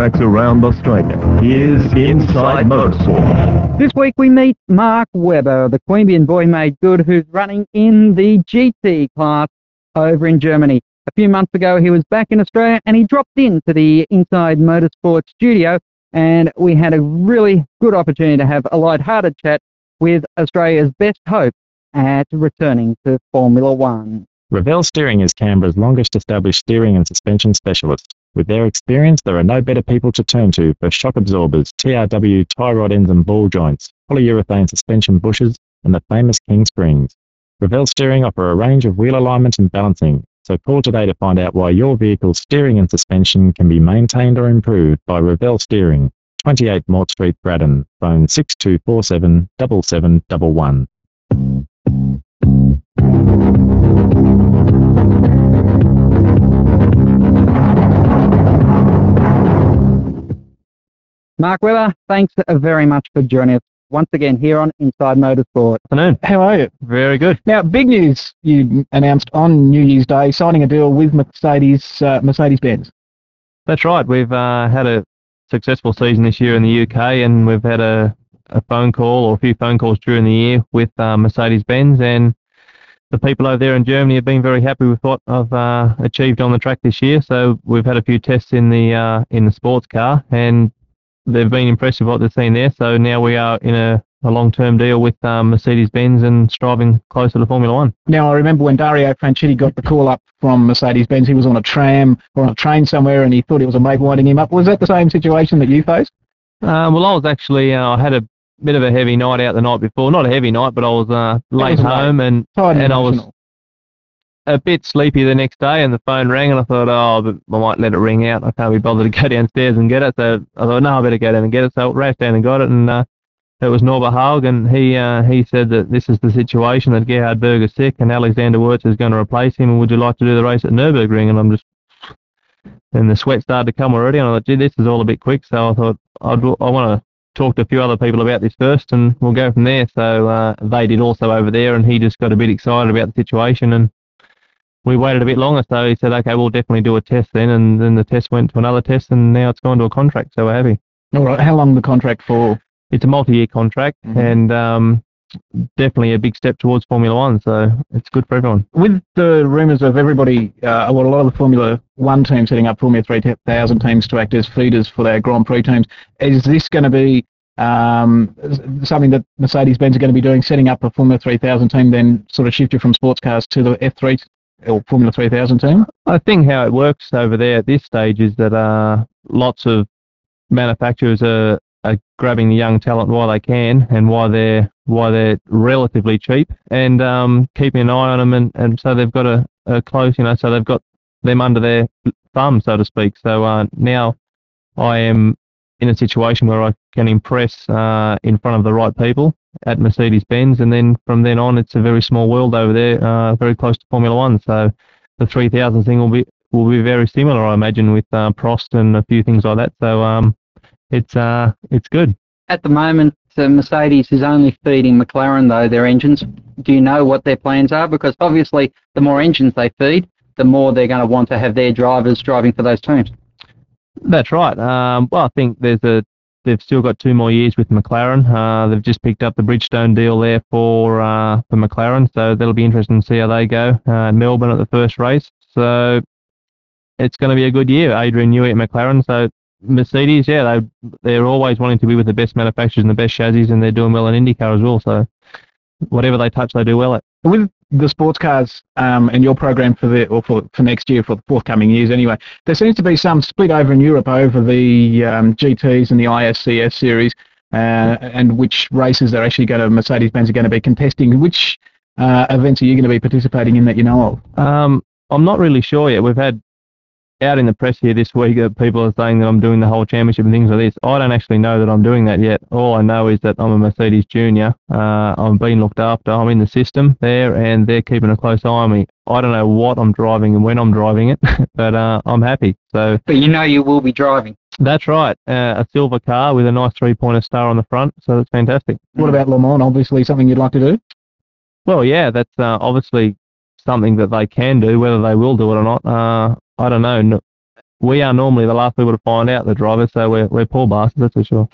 tracks around Australia. Here's Inside Motorsport. This week we meet Mark Webber, the Queanbeyan boy made good, who's running in the GT class over in Germany. A few months ago he was back in Australia and he dropped into the Inside Motorsport studio and we had a really good opportunity to have a light-hearted chat with Australia's best hope at returning to Formula One. Revell Steering is Canberra's longest established steering and suspension specialist. With their experience, there are no better people to turn to for shock absorbers, TRW tie rod ends and ball joints, polyurethane suspension bushes, and the famous King Springs. Revell Steering offer a range of wheel alignment and balancing, so call today to find out why your vehicle's steering and suspension can be maintained or improved by Revell Steering. 28 Mort Street, Braddon. Phone 6247 7711. Mark Webber, thanks very much for joining us once again here on Inside Motorsport. Afternoon. How are you? Very good. Now, big news you announced on New Year's Day, signing a deal with Mercedes, uh, Mercedes-Benz. That's right. We've uh, had a successful season this year in the UK, and we've had a, a phone call or a few phone calls during the year with uh, Mercedes-Benz, and the people over there in Germany have been very happy with what I've uh, achieved on the track this year. So we've had a few tests in the uh, in the sports car, and they've been impressed with what they've seen there. So now we are in a, a long-term deal with um, Mercedes-Benz and striving closer to Formula One. Now, I remember when Dario Franchitti got the call up from Mercedes-Benz, he was on a tram or on a train somewhere and he thought it was a mate winding him up. Was that the same situation that you faced? Uh, well, I was actually, uh, I had a bit of a heavy night out the night before. Not a heavy night, but I was uh, late was home late. and, Tired and I was. A bit sleepy the next day and the phone rang and I thought, oh, I might let it ring out. I can't be bothered to go downstairs and get it. So I thought, no, I better go down and get it. So I raced down and got it and uh, it was Norbert Haug and he uh, he said that this is the situation that Gerhard Berger's sick and Alexander Wurz is going to replace him and would you like to do the race at Nürburgring? And I'm just, and the sweat started to come already and I thought, gee, this is all a bit quick. So I thought, I'd, I want to talk to a few other people about this first and we'll go from there. So uh, they did also over there and he just got a bit excited about the situation and we waited a bit longer. So he said, okay, we'll definitely do a test then. And then the test went to another test and now it's gone to a contract. So we're happy. All right. How long the contract for? It's a multi-year contract Mhm. and um, definitely a big step towards Formula One. So it's good for everyone. With the rumours of everybody, uh, well, a lot of the Formula One teams setting up Formula 3000 teams to act as feeders for their Grand Prix teams, is this going to be um, something that Mercedes-Benz are going to be doing, setting up a Formula 3000 team, then sort of shift you from sports cars to the F3 or Formula 3000 team? I think how it works over there at this stage is that uh, lots of manufacturers are, are grabbing the young talent while they can and why they're why they're relatively cheap and um, keeping an eye on them and, and so they've got a, a close you know so they've got them under their thumb so to speak so uh, now I am in a situation where I can impress uh, in front of the right people at Mercedes Benz and then from then on it's a very small world over there uh, very close to Formula One so the 3000 thing will be will be very similar, I imagine, with uh, Prost and a few things like that. So um, it's uh, it's good. At the moment, uh, Mercedes is only feeding McLaren, though, their engines. Do you know what their plans are? Because obviously, the more engines they feed, the more they're going to want to have their drivers driving for those teams. That's right. Um, well, I think there's a they've still got two more years with McLaren. Uh, they've just picked up the Bridgestone deal there for uh, for McLaren, so that'll be interesting to see how they go. Uh, Melbourne at the first race, so it's going to be a good year. Adrian Newey at McLaren, so Mercedes, yeah, they they're always wanting to be with the best manufacturers and the best chassis, and they're doing well in IndyCar as well. So whatever they touch, they do well at. With the sports cars um, and your program for the or for, for next year, for the forthcoming years anyway, there seems to be some split over in Europe over the um, GTs and the ISCS series, uh, and which races they're actually going to Mercedes-Benz are going to be contesting. Which uh, events are you going to be participating in that you know of? Um, I'm not really sure yet. We've had out in the press here this week that people are saying that I'm doing the whole championship and things like this. I don't actually know that I'm doing that yet. All I know is that I'm a Mercedes junior. Uh, I'm being looked after. I'm in the system there, and they're keeping a close eye on me. I don't know what I'm driving and when I'm driving it, but uh, I'm happy. So But you know you will be driving. that's right. Uh, a silver car with a nice three-pointer star on the front. So that's fantastic. What about Le Mans? Obviously, something you'd like to do. Well, yeah, that's uh, obviously something that they can do. Whether they will do it or not, uh, I don't know. No, we are normally the last people to find out the driver, so we're we're poor bastards, that's for sure.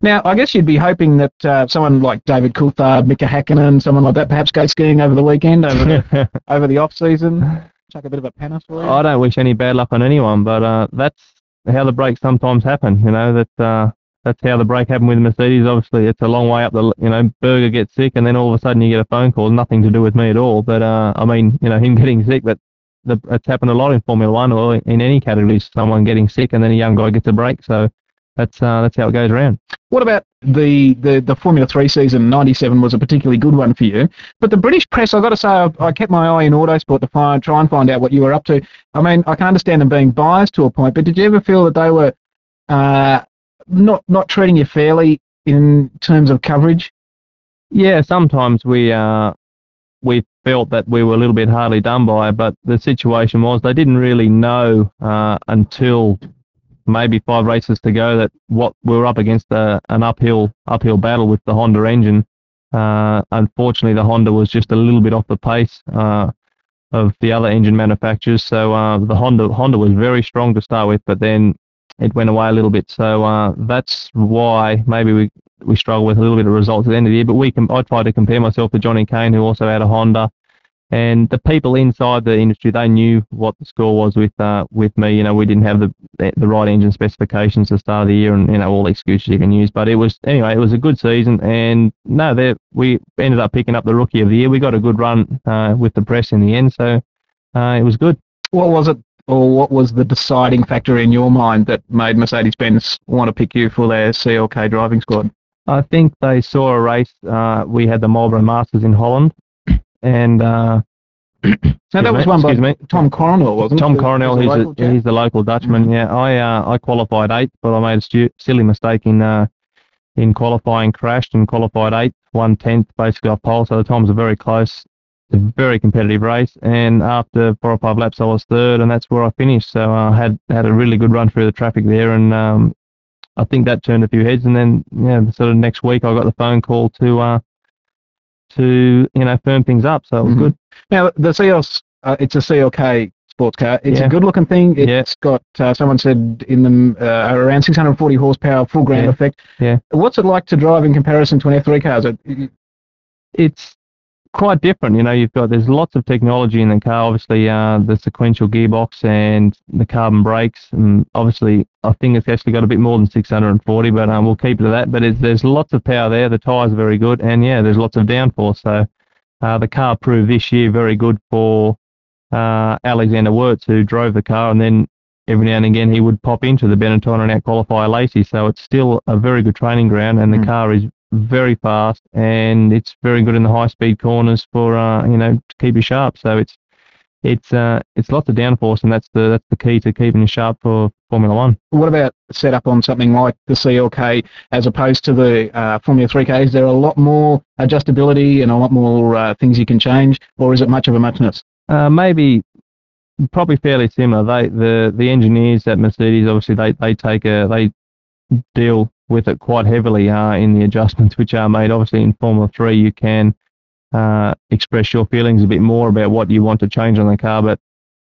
Now, I guess you'd be hoping that uh, someone like David Coulthard, Mika Hakkinen, someone like that, perhaps go skiing over the weekend, over the, over the off season, chuck a bit of a pennis for you. I don't wish any bad luck on anyone, but uh, that's how the breaks sometimes happen. You know that uh, that's how the break happened with Mercedes. Obviously, it's a long way up the. You know, Berger gets sick, and then all of a sudden you get a phone call, nothing to do with me at all. But uh, I mean, you know, him getting sick, but the, it's happened a lot in Formula One or in any category. Someone getting sick, and then a young guy gets a break. So that's uh, that's how it goes around. What about the, the, the Formula 3 season? 97 was a particularly good one for you. But the British press, I've got to say, I, I kept my eye in Autosport to find, try and find out what you were up to. I mean, I can understand them being biased to a point, but did you ever feel that they were uh, not, not treating you fairly in terms of coverage? Yeah, sometimes we uh, we felt that we were a little bit hardly done by, but the situation was they didn't really know uh, until maybe five races to go that what we were up against a, an uphill uphill battle with the Honda engine. Uh, unfortunately, the Honda was just a little bit off the pace uh, of the other engine manufacturers. So uh, the Honda Honda was very strong to start with, but then it went away a little bit. So uh, that's why maybe we we struggle with a little bit of results at the end of the year. But we can I tried to compare myself to Jonny Kane, who also had a Honda and the people inside the industry they knew what the score was with uh, with me. You know, we didn't have the the right engine specifications at the start of the year, and you know all the excuses you can use. But it was anyway, it was a good season, and no, there we ended up picking up the rookie of the year. We got a good run uh, with the press in the end, so uh, it was good. What was it, or what was the deciding factor in your mind that made Mercedes-Benz want to pick you for their CLK driving squad? I think they saw a race. Uh, we had the Marlboro Masters in Holland, and uh, now that was one by me. Tom Coronel, wasn't Tom it? Coronel, The- the he's, a, he's the local Dutchman. Mhm. Yeah, I uh, I qualified eighth, but I made a stu- silly mistake in uh, in qualifying, crashed and qualified eighth, one tenth basically off pole. So the times are very close. It's a very competitive race, and after four or five laps, I was third, and that's where I finished. So I had had a really good run through the traffic there, and um, I think that turned a few heads. And then yeah, sort of next week, I got the phone call to uh, to you know firm things up. So it was Mhm. good. Now the CLS, uh, it's a CLK sports car. It's Yeah. a good-looking thing. It's Yeah. got uh, someone said in them uh, around 640 horsepower, full ground Yeah. effect. Yeah. What's it like to drive in comparison to an F3 car? Is it, it's quite different. You know, you've got there's lots of technology in the car. Obviously, uh, the sequential gearbox and the carbon brakes, and obviously, I think it's actually got a bit more than 640, but um, we'll keep it at that. But it's, there's lots of power there. The tyres are very good, and yeah, there's lots of downforce. So uh, the car proved this year very good for uh, Alexander Wurz, who drove the car, and then every now and again he would pop into the Benetton and out qualify Alesi. So it's still a very good training ground, and the Mm. car is very fast and it's very good in the high speed corners for uh, you know to keep you sharp. So it's it's uh, it's lots of downforce, and that's the that's the key to keeping you sharp for Formula One. what about set up on something like the CLK as opposed to the uh, Formula 3K? Is there a lot more adjustability and a lot more uh, things you can change, or is it much of a muchness? Uh, maybe probably fairly similar. They the the engineers at Mercedes obviously they they take a they deal with it quite heavily uh, in the adjustments which are made. Obviously in Formula Three you can uh, express your feelings a bit more about what you want to change on the car, but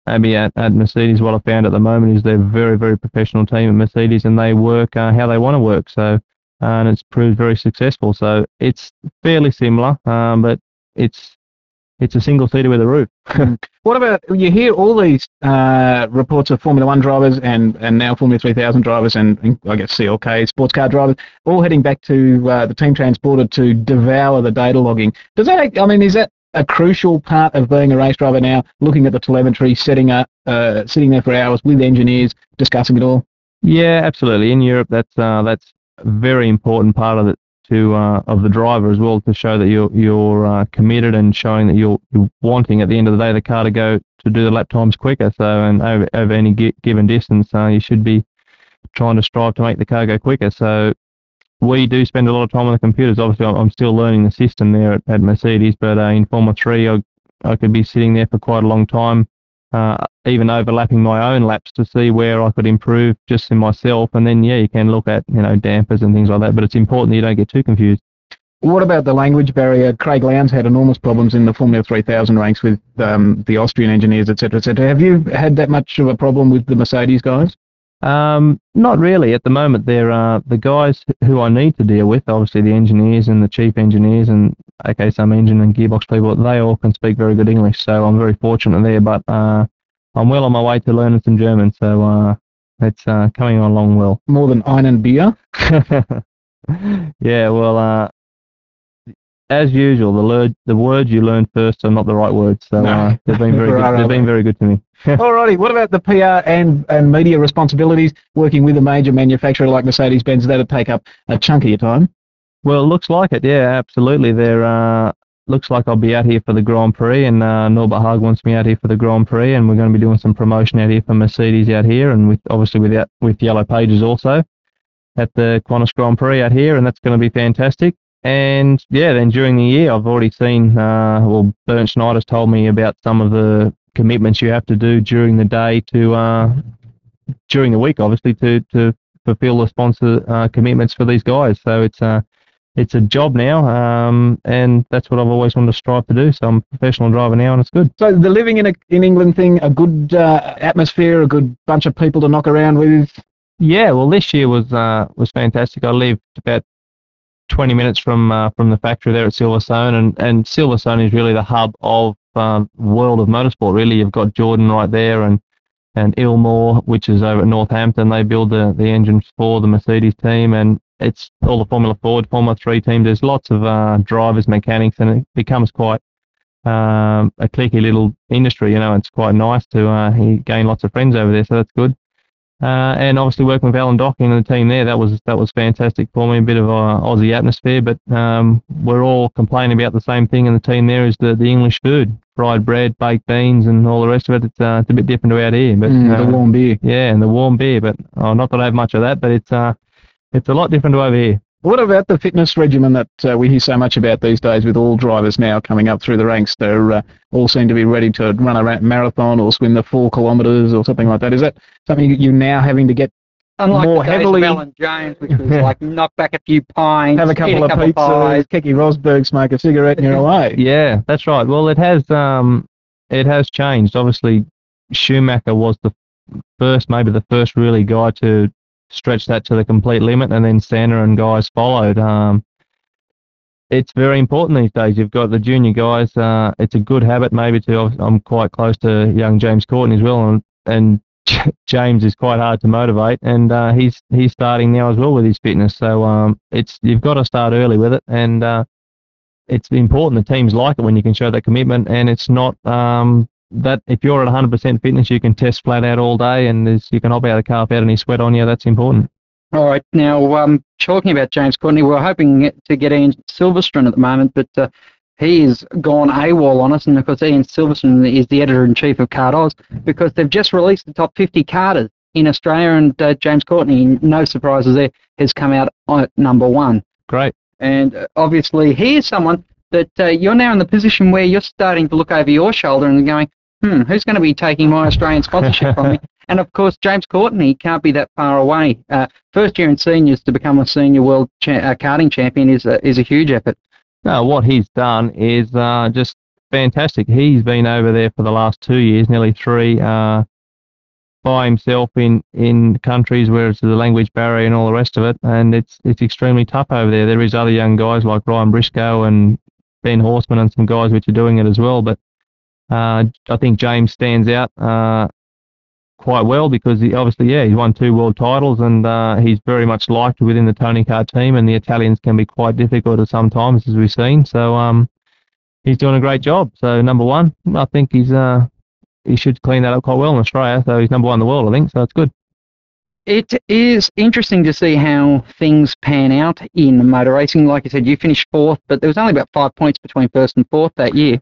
maybe at, at Mercedes what I found at the moment is they're a very very professional team at Mercedes and they work uh, how they want to work. So and it's proved very successful. So it's fairly similar, um, but it's it's a single seater with a roof. What about you hear all these uh, reports of Formula One drivers and, and now Formula 3000 drivers and, and I guess CLK sports car drivers all heading back to uh, the team transporter to devour the data logging. Does that I mean is that a crucial part of being a race driver now? Looking at the telemetry, setting up, uh, sitting there for hours with engineers, discussing it all. Yeah, absolutely. In Europe, that's uh, that's a very important part of it to uh, of the driver as well to show that you're you're uh, committed and showing that you're, you're wanting at the end of the day the car to go to do the lap times quicker. So and over over any gi- given distance, uh, you should be trying to strive to make the car go quicker. So we do spend a lot of time on the computers. Obviously, I'm, I'm still learning the system there at, at Mercedes, but uh, in Formula Three, I I could be sitting there for quite a long time uh, even overlapping my own laps to see where I could improve just in myself. And then, yeah, you can look at, you know, dampers and things like that. But it's important that you don't get too confused. What about the language barrier? Craig Lowndes had enormous problems in the Formula 3000 ranks with um, the Austrian engineers, etc., etc. Have you had that much of a problem with the Mercedes guys? Um, not really. At the moment, there are the guys who I need to deal with. Obviously, the engineers and the chief engineers, and okay, some engine and gearbox people. They all can speak very good English, so I'm very fortunate there. But uh, I'm well on my way to learning some German, so uh, it's uh, coming along well. More than einen Bier? yeah, well, uh, as usual, the word the words you learn first are not the right words, so No. uh, they've been very good. They've been very good to me. Alrighty, what about the PR and, and media responsibilities working with a major manufacturer like Mercedes-Benz? That'd take up a chunk of your time. Well, it looks like it. Yeah, absolutely. There uh, looks like I'll be out here for the Grand Prix, and uh, Norbert Haug wants me out here for the Grand Prix, and we're going to be doing some promotion out here for Mercedes out here, and with obviously with with Yellow Pages also at the Qantas Grand Prix out here, and that's going to be fantastic. And yeah, then during the year, I've already seen. Uh, well, Bernd Schneider's told me about some of the commitments you have to do during the day to uh, during the week, obviously to to fulfil the sponsor uh, commitments for these guys. So it's uh, it's a job now, um, and that's what I've always wanted to strive to do. So I'm a professional driver now, and it's good. So the living in a, in England thing, a good uh, atmosphere, a good bunch of people to knock around with. Yeah, well, this year was uh, was fantastic. I lived about 20 minutes from uh, from the factory there at Silverstone, and and Silverstone is really the hub of um, world of motorsport. Really, you've got Jordan right there, and and Ilmore, which is over at Northampton. They build the the engines for the Mercedes team, and it's all the Formula Ford, Formula Three teams. There's lots of uh, drivers, mechanics, and it becomes quite um, a cliquey little industry. You know, it's quite nice to uh, gain lots of friends over there, so that's good. Uh, and obviously working with Alan Docking and the team there, that was that was fantastic for me. A bit of uh, Aussie atmosphere, but um, we're all complaining about the same thing in the team there is the, the English food, fried bread, baked beans, and all the rest of it. It's, uh, it's a bit different to out here, but Mm, uh, the warm beer. yeah, and the warm beer. But oh, not that I have much of that, but it's uh, it's a lot different to over here. What about the fitness regimen that uh, we hear so much about these days with all drivers now coming up through the ranks? They uh, all seem to be ready to run a marathon or swim the four kilometres or something like that. Is that something that you're now having to get, Unlike More the days heavily- of Alan Jones, which was like knock back a few pints, have a eat couple of couple pizzas, pies. Keke Rosberg, smoke a cigarette and you're away? Yeah, that's right. Well, it has um, it has changed. Obviously, Schumacher was the first, maybe the first really guy to stretch that to the complete limit, and then Senna and guys followed. Um, it's very important these days. You've got the junior guys. Uh, it's a good habit, maybe to. I'm quite close to young James Courtney as well, and and James is quite hard to motivate, and uh, he's he's starting now as well with his fitness. So um, it's you've got to start early with it, and uh, it's important. The teams like it when you can show that commitment, and it's not um, that if you're at 100% fitness, you can test flat out all day, and there's, you can hop out of the car without any sweat on you. That's important. All right, now um, talking about James Courtney, we're hoping to get Ian Silverstone at the moment, but uh, he has gone AWOL on us, and of course Ian Silverstone is the editor-in-chief of Cardos because they've just released the top 50 karters in Australia, and uh, James Courtney, no surprises there, has come out at number one. Great. And uh, obviously, he is someone that uh, you're now in the position where you're starting to look over your shoulder and going, hmm, who's going to be taking my Australian sponsorship from me? And of course, James Courtney can't be that far away. Uh, first year in seniors to become a senior world cha- uh, karting champion is a, is a huge effort. No, what he's done is uh, just fantastic. He's been over there for the last two years, nearly three, uh, by himself in, in countries where it's the language barrier and all the rest of it, and it's it's extremely tough over there. There is other young guys like Ryan Briscoe and Ben Horseman and some guys which are doing it as well, but uh, I think James stands out uh, quite well because he obviously, yeah, he's won two world titles and uh, he's very much liked within the Tony Kart team, and the Italians can be quite difficult at some times, as we've seen. So um, he's doing a great job. So number one, I think he's uh, he should clean that up quite well in Australia. So he's number one in the world, I think. So it's good. It is interesting to see how things pan out in motor racing. Like I said, you finished fourth, but there was only about five points between first and fourth that year.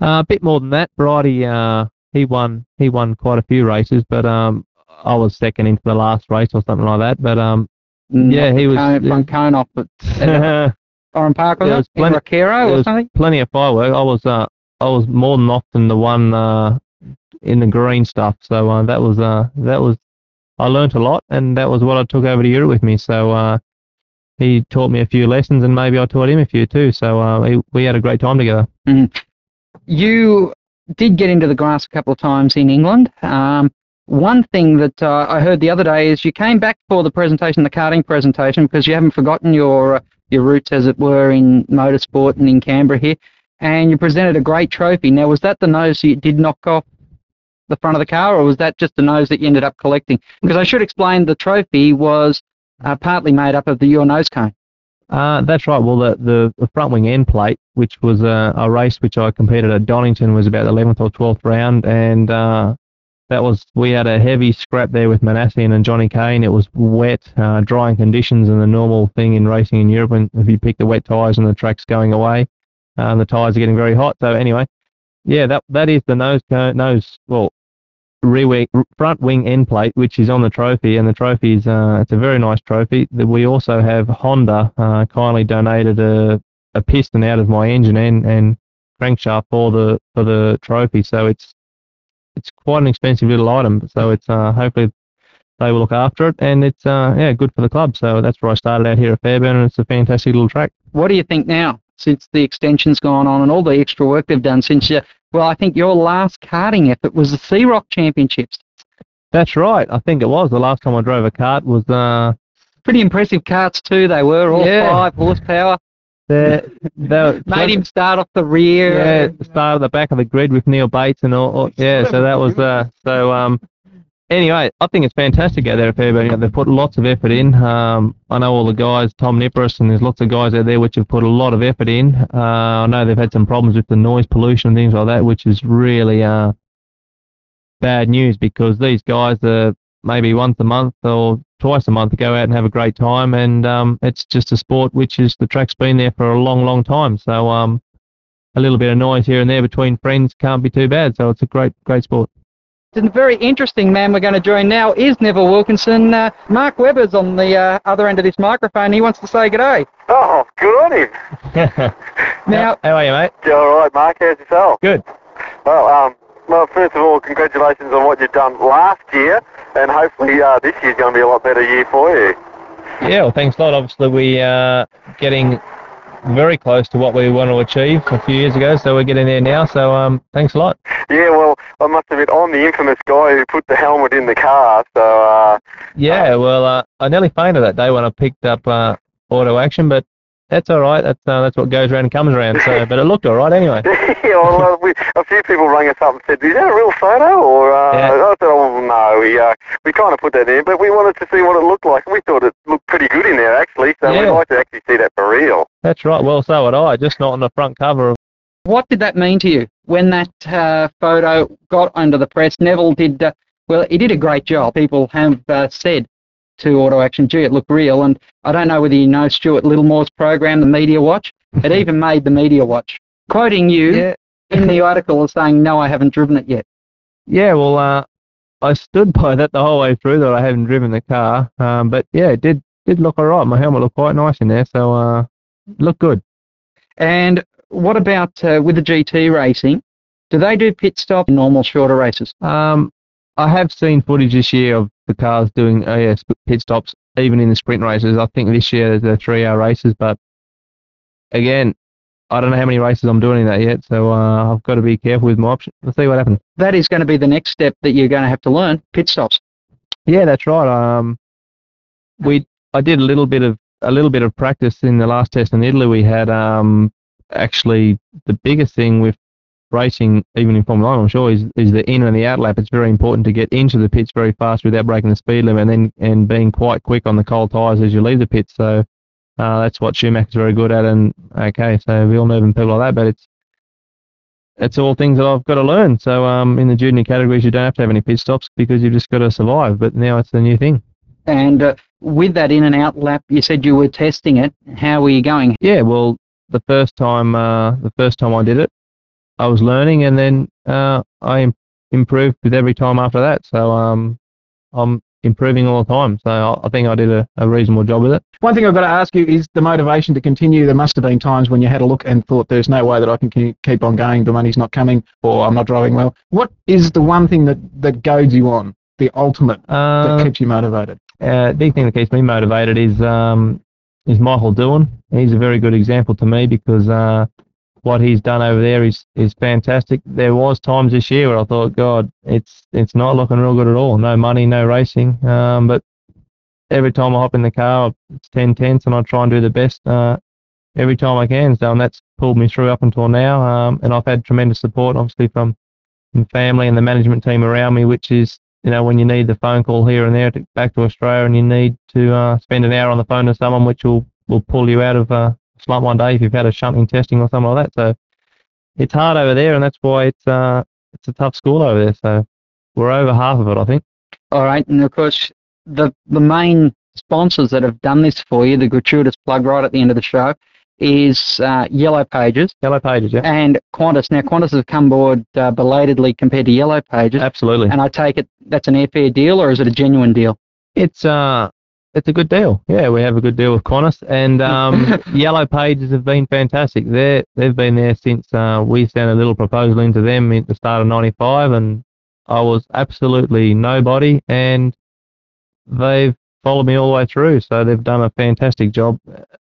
Uh, a bit more than that. Bridie, uh, he won he won quite a few races, but um, I was second into the last race or something like that. But um, Yeah, he was- Cone, from cone off at there Oran Park, was was plenty- or something? plenty of firework. I was uh, I was more than often the one uh, in the green stuff. So uh, that was uh, that was I learnt a lot, and that was what I took over to Europe with me. So uh, he taught me a few lessons, and maybe I taught him a few too. So uh, we, we had a great time together. You did get into the grass a couple of times in England. Um, one thing that uh, I heard the other day is you came back for the presentation, the karting presentation, because you haven't forgotten your uh, your roots, as it were, in motorsport and in Canberra here, and you presented a great trophy. Now, was that the nose you did knock off the front of the car, or was that just the nose that you ended up collecting? Because I should explain the trophy was uh, partly made up of the your nose cone. Uh, that's right. Well, the, the, the front wing end plate, which was a, a race which I competed at Donington, was about the 11th or 12th round, and uh, that was we had a heavy scrap there with Minassian and Jonny Kane. It was wet, uh, drying conditions, and the normal thing in racing in Europe, when if you pick the wet tyres and the track's going away, uh, and the tyres are getting very hot. So anyway, yeah, that that is the nose cone, nose well rear front wing end plate, which is on the trophy, and the trophy is uh, it's a very nice trophy. We also have Honda uh, kindly donated a, a piston out of my engine and, and crankshaft for the for the trophy, so it's it's quite an expensive little item. So it's uh, hopefully they will look after it, and it's uh, yeah good for the club. So that's where I started out here at Fairbairn, and it's a fantastic little track. What do you think now, since the extension's gone on and all the extra work they've done since you? Well, I think your last karting effort was the Sea Rock Championships. That's right. I think it was the last time I drove a kart was uh, Pretty impressive karts too. They were all Yeah. five horsepower. the the Made him start off the rear. yeah start at the back of the grid with Neal Bates and all. all yeah, so that was uh so um. Anyway, I think it's fantastic out there at. You know, They've put lots of effort in. Um, I know all the guys, Tom Nipris, and there's lots of guys out there which have put a lot of effort in. Uh, I know they've had some problems with the noise pollution and things like that, which is really uh, bad news because these guys are maybe once a month or twice a month go out and have a great time, and um, it's just a sport which is the track's been there for a long, long time. So um, a little bit of noise here and there between friends can't be too bad. So it's a great, great sport. And a very interesting man we're going to join now is Neville Wilkinson. Uh, Mark Webber's on the uh, other end of this microphone. He wants to say good day. Oh, good on him. Now, how are you, mate? You all right, Mark? How's yourself? Good. Well, um, well, first of all, congratulations on what you've done last year, and hopefully uh, this year's going to be a lot better year for you. Yeah, well, thanks a lot. Obviously, we are getting very close to what we want to achieve a few years ago, so we're getting there now. So um, thanks a lot. Yeah, well, I must admit, I'm the infamous guy who put the helmet in the car, so uh, Yeah, well, uh, I nearly fainted that day when I picked up uh, auto action, but that's all right. That's uh, that's what goes around and comes around. So, but it looked all right anyway. yeah, well, uh, we, a few people rang us up and said, "Is that a real photo?" Or uh, Yeah. I said, "Oh no, we uh, we kind of put that in, but we wanted to see what it looked like. We thought it looked pretty good in there actually, so Yeah. we'd like to actually see that for real." That's right. Well, so would I. Just not on the front cover of. what did that mean to you when that uh, photo got under the press? Neville did, uh, well, he did a great job. People have uh, said to Auto Action, gee, it looked real. And I don't know whether you know Stuart Littlemore's program, The Media Watch. It even made The Media Watch. Quoting you Yeah. in the article as saying, no, I haven't driven it yet. Yeah. Well, uh, I stood by that the whole way through. That I haven't driven the car. Um, but yeah, it did did look all right. My helmet looked quite nice in there, so uh, looked good. And what about uh, with the GT racing? Do they do pit stop in normal shorter races? Um, I have seen footage this year of the cars doing uh, yeah, pit stops, even in the sprint races. I think this year there's three-hour races, but again, I don't know how many races I'm doing in that yet, so uh, I've got to be careful with my options. Let's see what happens. That is going to be the next step that you're going to have to learn, pit stops. Yeah, that's right. Um, we I did a little bit of a little bit of practice in the last test in Italy. We had um, actually the biggest thing with racing, even in Formula One, I'm sure, is is the in and the out lap. It's very important to get into the pits very fast without breaking the speed limit, and then and being quite quick on the cold tyres as you leave the pits. So uh, that's what Schumacher's very good at. And okay, so Villeneuve and people like that, but it's it's all things that I've got to learn. So um, in the junior categories, you don't have to have any pit stops because you've just got to survive. But now it's the new thing. And uh, with that in and out lap, you said you were testing it. How were you going? Yeah, well, the first time, uh, the first time I did it, I was learning, and then uh, I im- improved with every time after that. So um, I'm improving all the time. So I, I think I did a, a reasonable job with it. One thing I've got to ask you is the motivation to continue. There must have been times when you had a look and thought, "There's no way that I can keep on going. The money's not coming, or I'm not driving well." What is the one thing that that goads you on? The ultimate that Uh, keeps you motivated. uh, the thing that keeps me motivated is um, is Michael Doohan. He's a very good example to me because uh, what he's done over there is is fantastic. There was times this year where I thought, God, it's it's not looking real good at all. No money, no racing. Um, but every time I hop in the car, it's ten tenths, and I try and do the best uh, every time I can. So and that's pulled me through up until now. Um, and I've had tremendous support, obviously from, from family and the management team around me, which is you know when you need the phone call here and there to, back to Australia, and you need to uh, spend an hour on the phone to someone, which will will pull you out of uh, slump one day if you've had a shunting testing or something like that. So it's hard over there, and that's why it's uh it's a tough school over there. So we're over half of it, I think. All right, and of course, the the main sponsors that have done this for you, the gratuitous plug right at the end of the show, is uh, Yellow Pages Yellow pages, yeah. and Qantas. Now, Qantas have come aboard uh, belatedly compared to Yellow Pages, Absolutely. and I take it that's an airfare deal, or is it a genuine deal? It's uh it's a good deal. Yeah, we have a good deal with Qantas, and um, Yellow Pages have been fantastic. They they've been there since uh, we sent a little proposal into them at the start of '95, and I was absolutely nobody, and they've followed me all the way through. So they've done a fantastic job.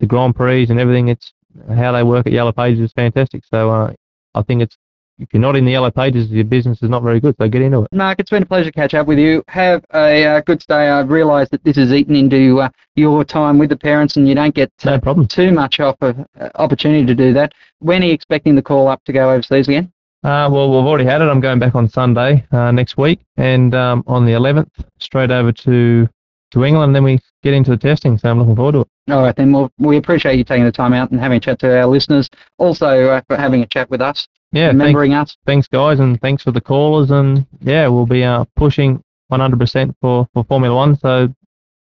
The Grand Prix and everything. It's how they work at Yellow Pages is fantastic. So uh, I think it's if you're not in the Yellow Pages, your business is not very good. So get into it. Mark, it's been a pleasure to catch up with you. Have a uh, good stay. I realise that this is eaten into uh, your time with the parents, and you don't get uh, No problem. too much off of uh, opportunity to do that. When are you expecting the call up to go overseas again? Uh, well, we've already had it. I'm going back on Sunday uh, next week, and um, on the 11th, straight over to to England. Then we get into the testing. So I'm looking forward to it. All right, then. Well, we appreciate you taking the time out and having a chat to our listeners. Also, uh, for having a chat with us, Yeah, thanks, remembering us. thanks guys, and thanks for the callers. And yeah, we'll be uh, pushing 100% for for Formula One. So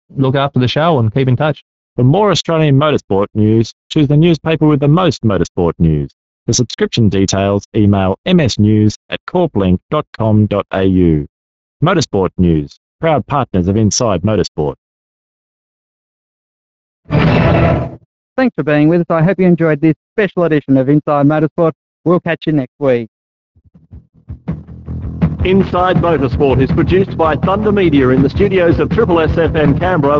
look after the show and keep in touch. For more Australian motorsport news, choose the newspaper with the most motorsport news. For subscription details, email msnews at corplink.com.au. Motorsport News, proud partners of Inside Motorsport. Thanks for being with us. I hope you enjoyed this special edition of Inside Motorsport. We'll catch you next week. Inside Motorsport is produced by Thunder Media in the studios of Triple SFM Canberra